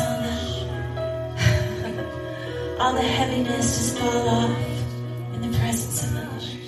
on all the heaviness just fall off in the presence of the Lord.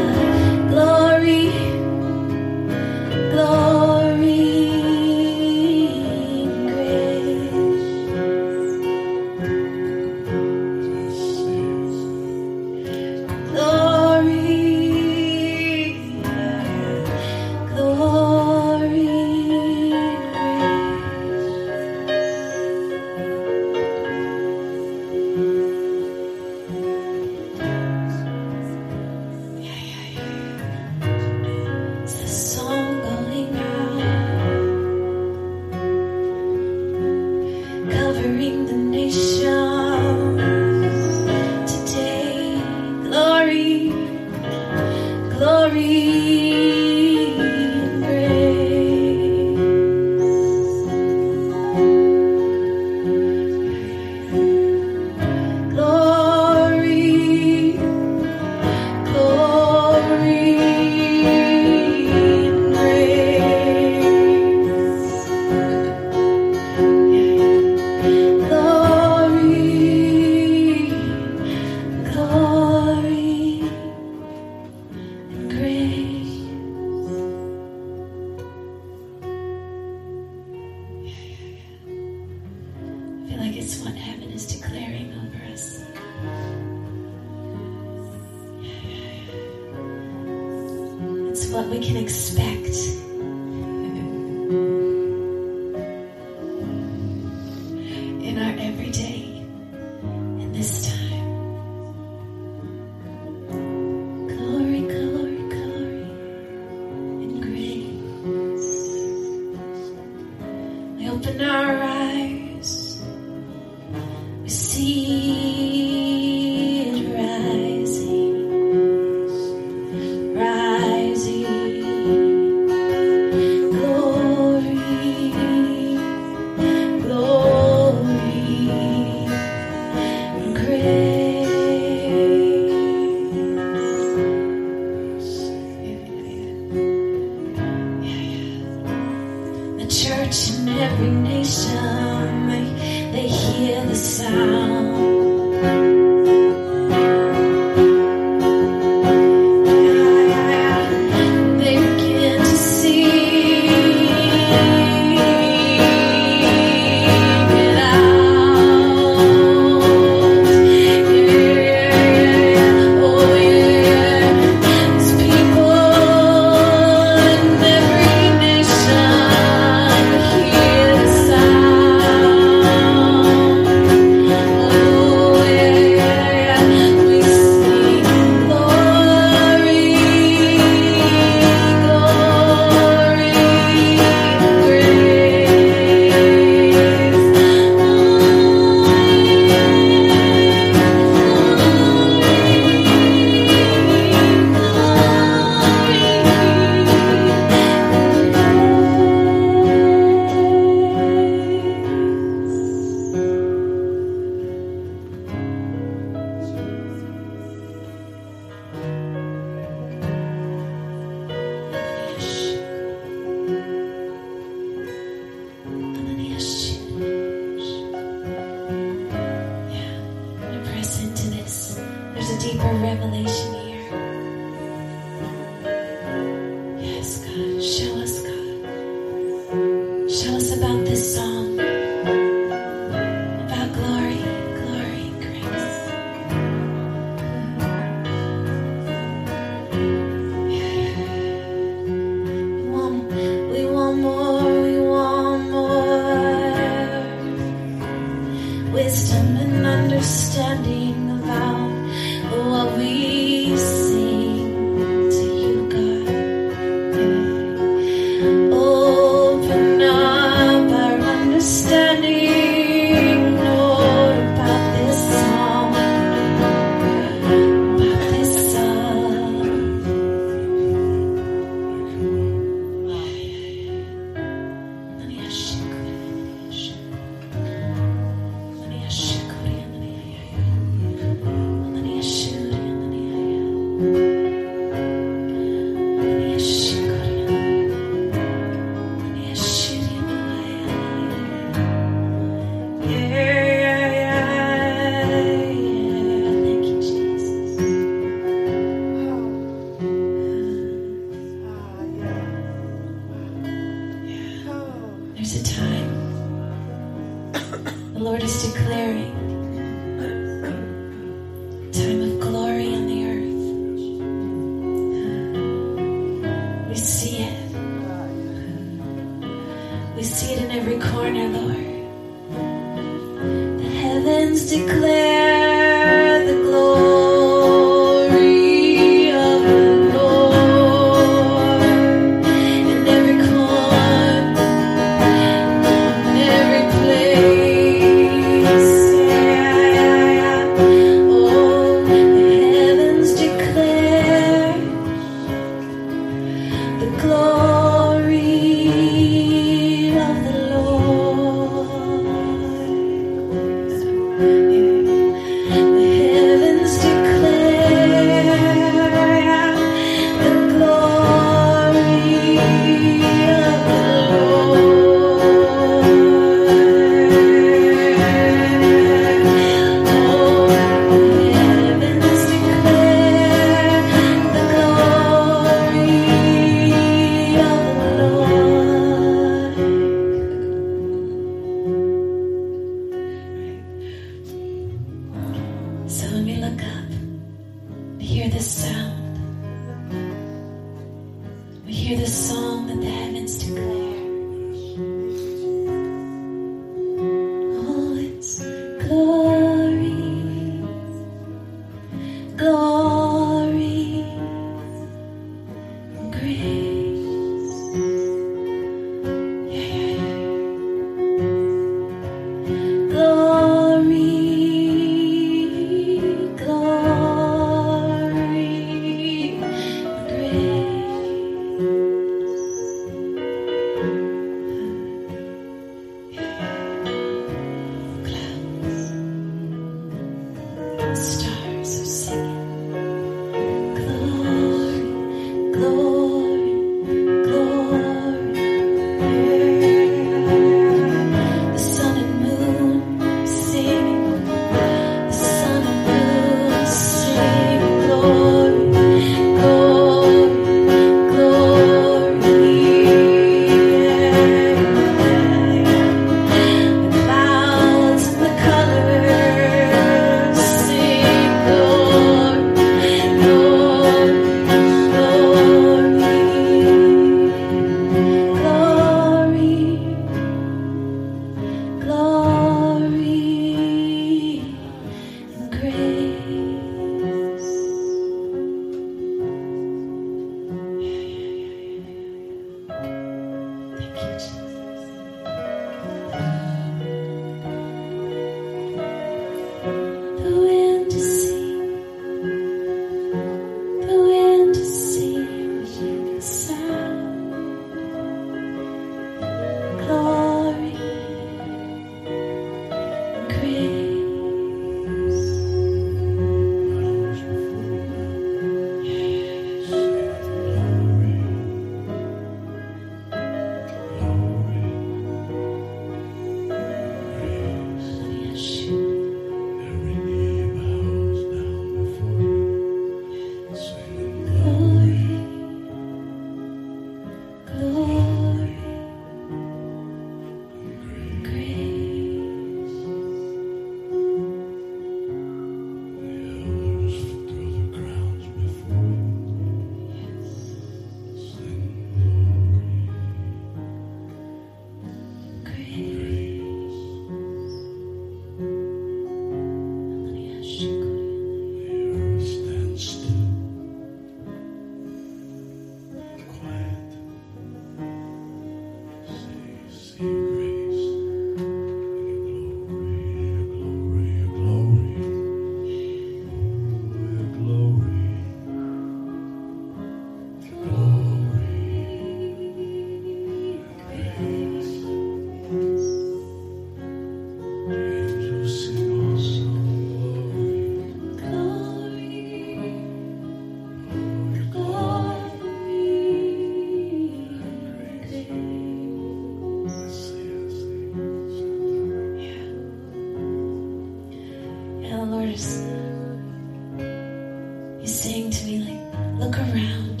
He's saying to me, like, look around.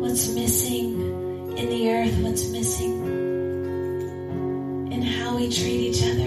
What's missing in the earth? What's missing in how we treat each other?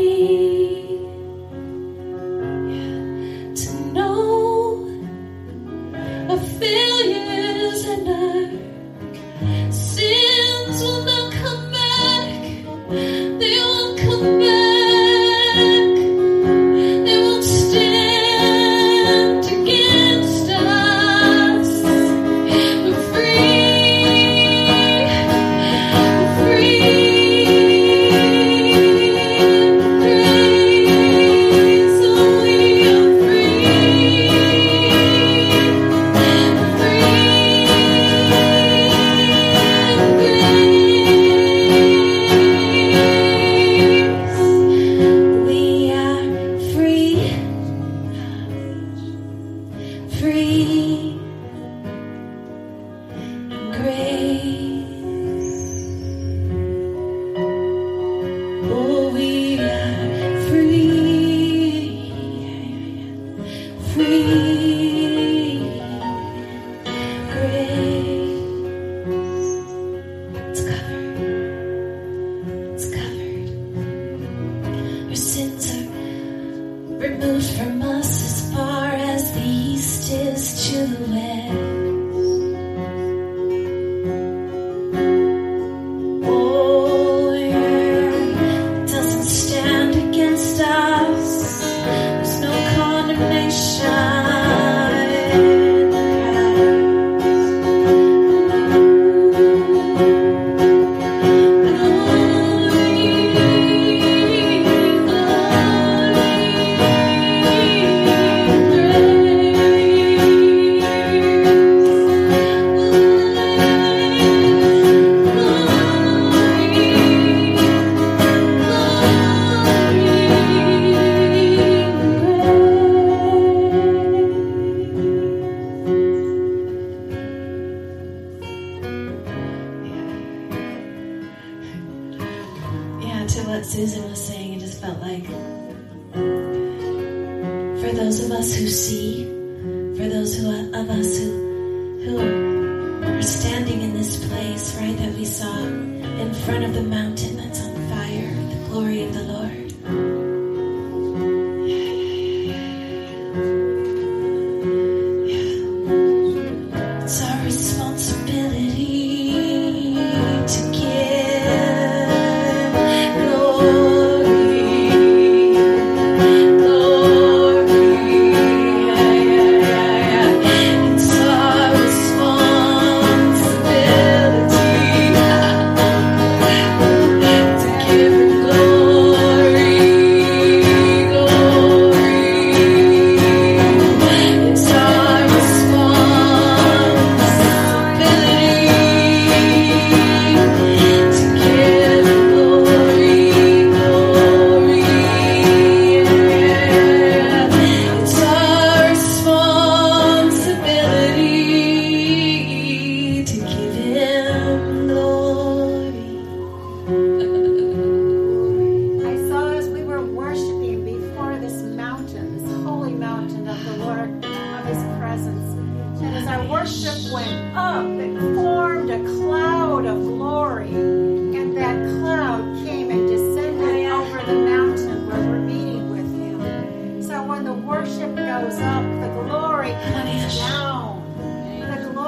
me.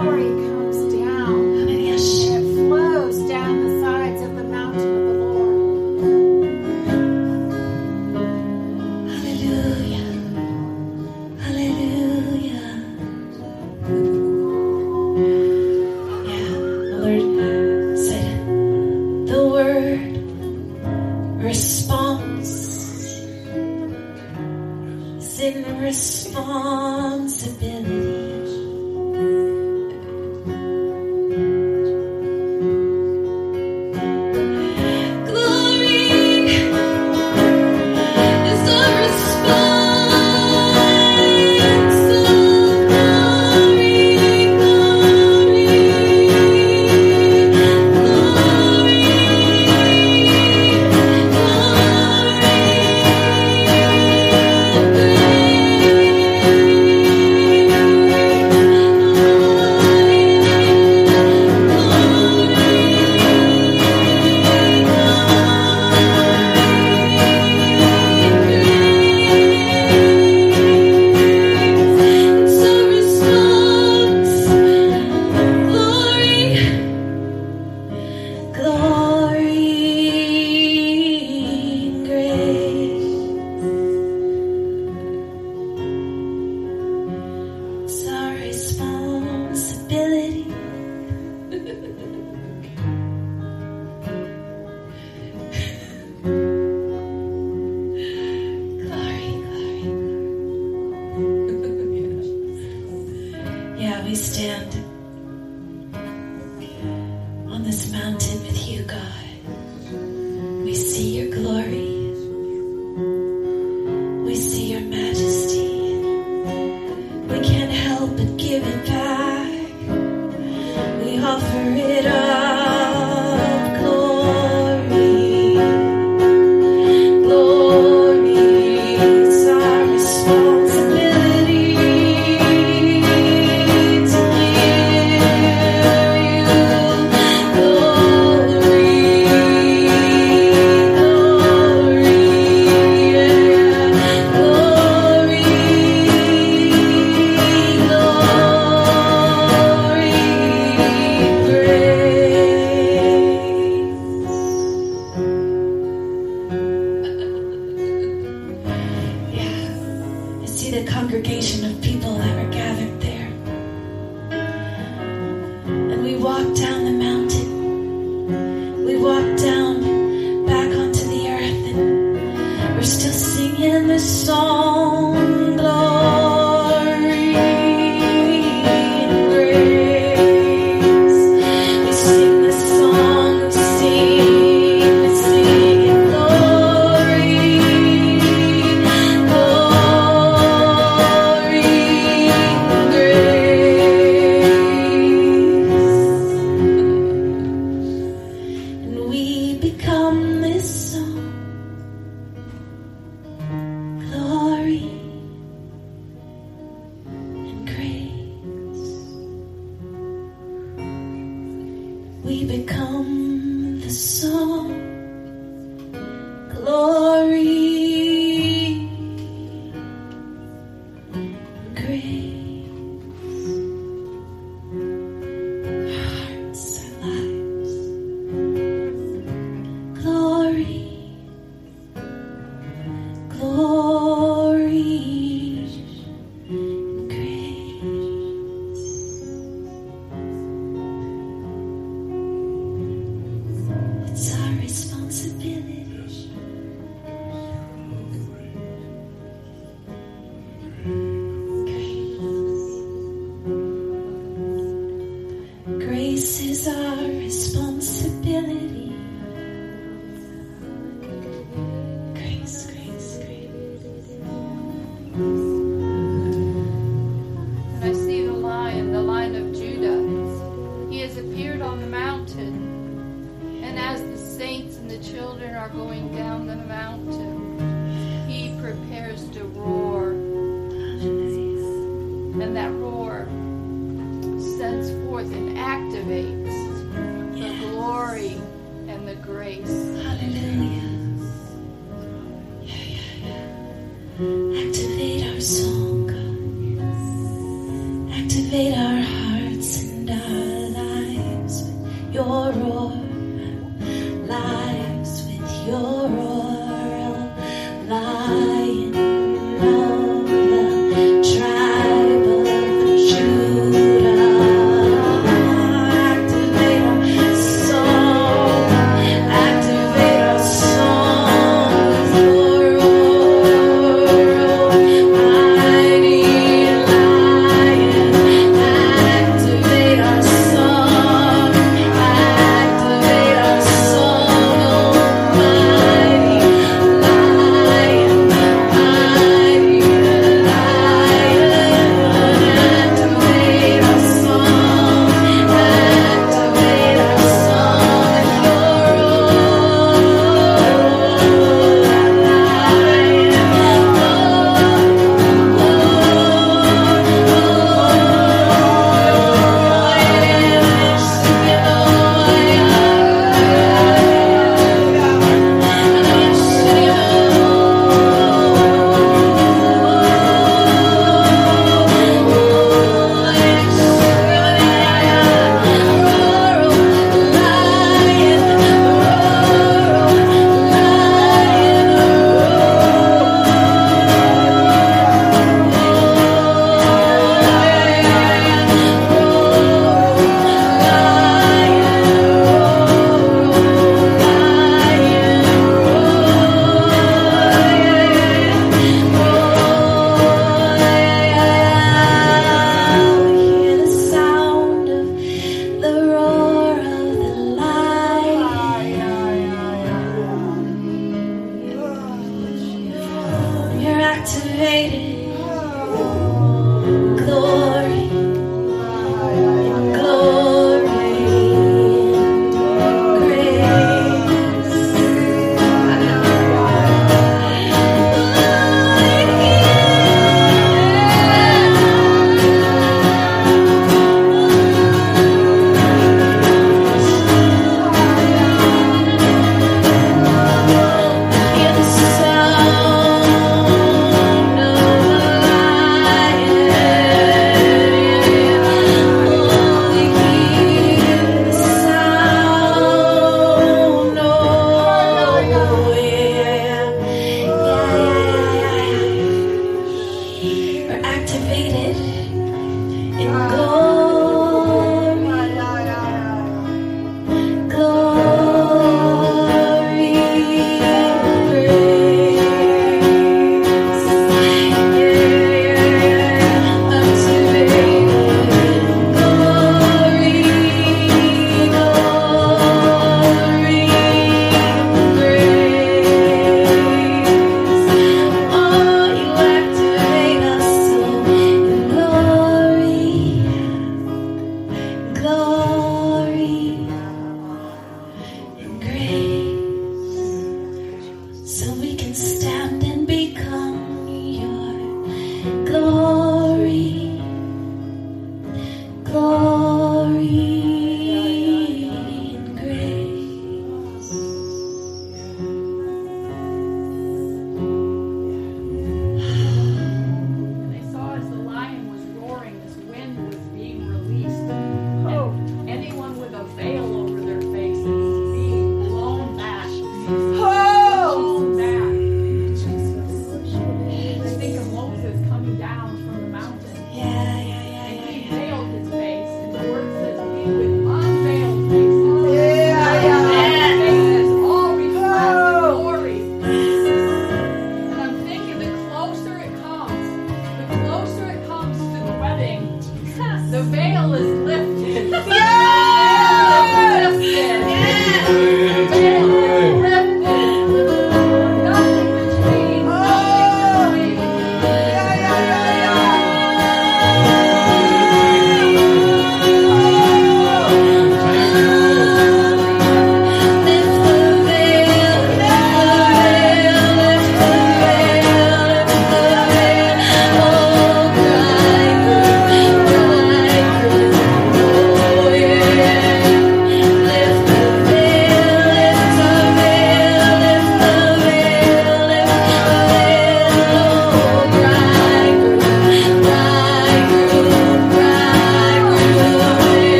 Glory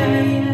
singing,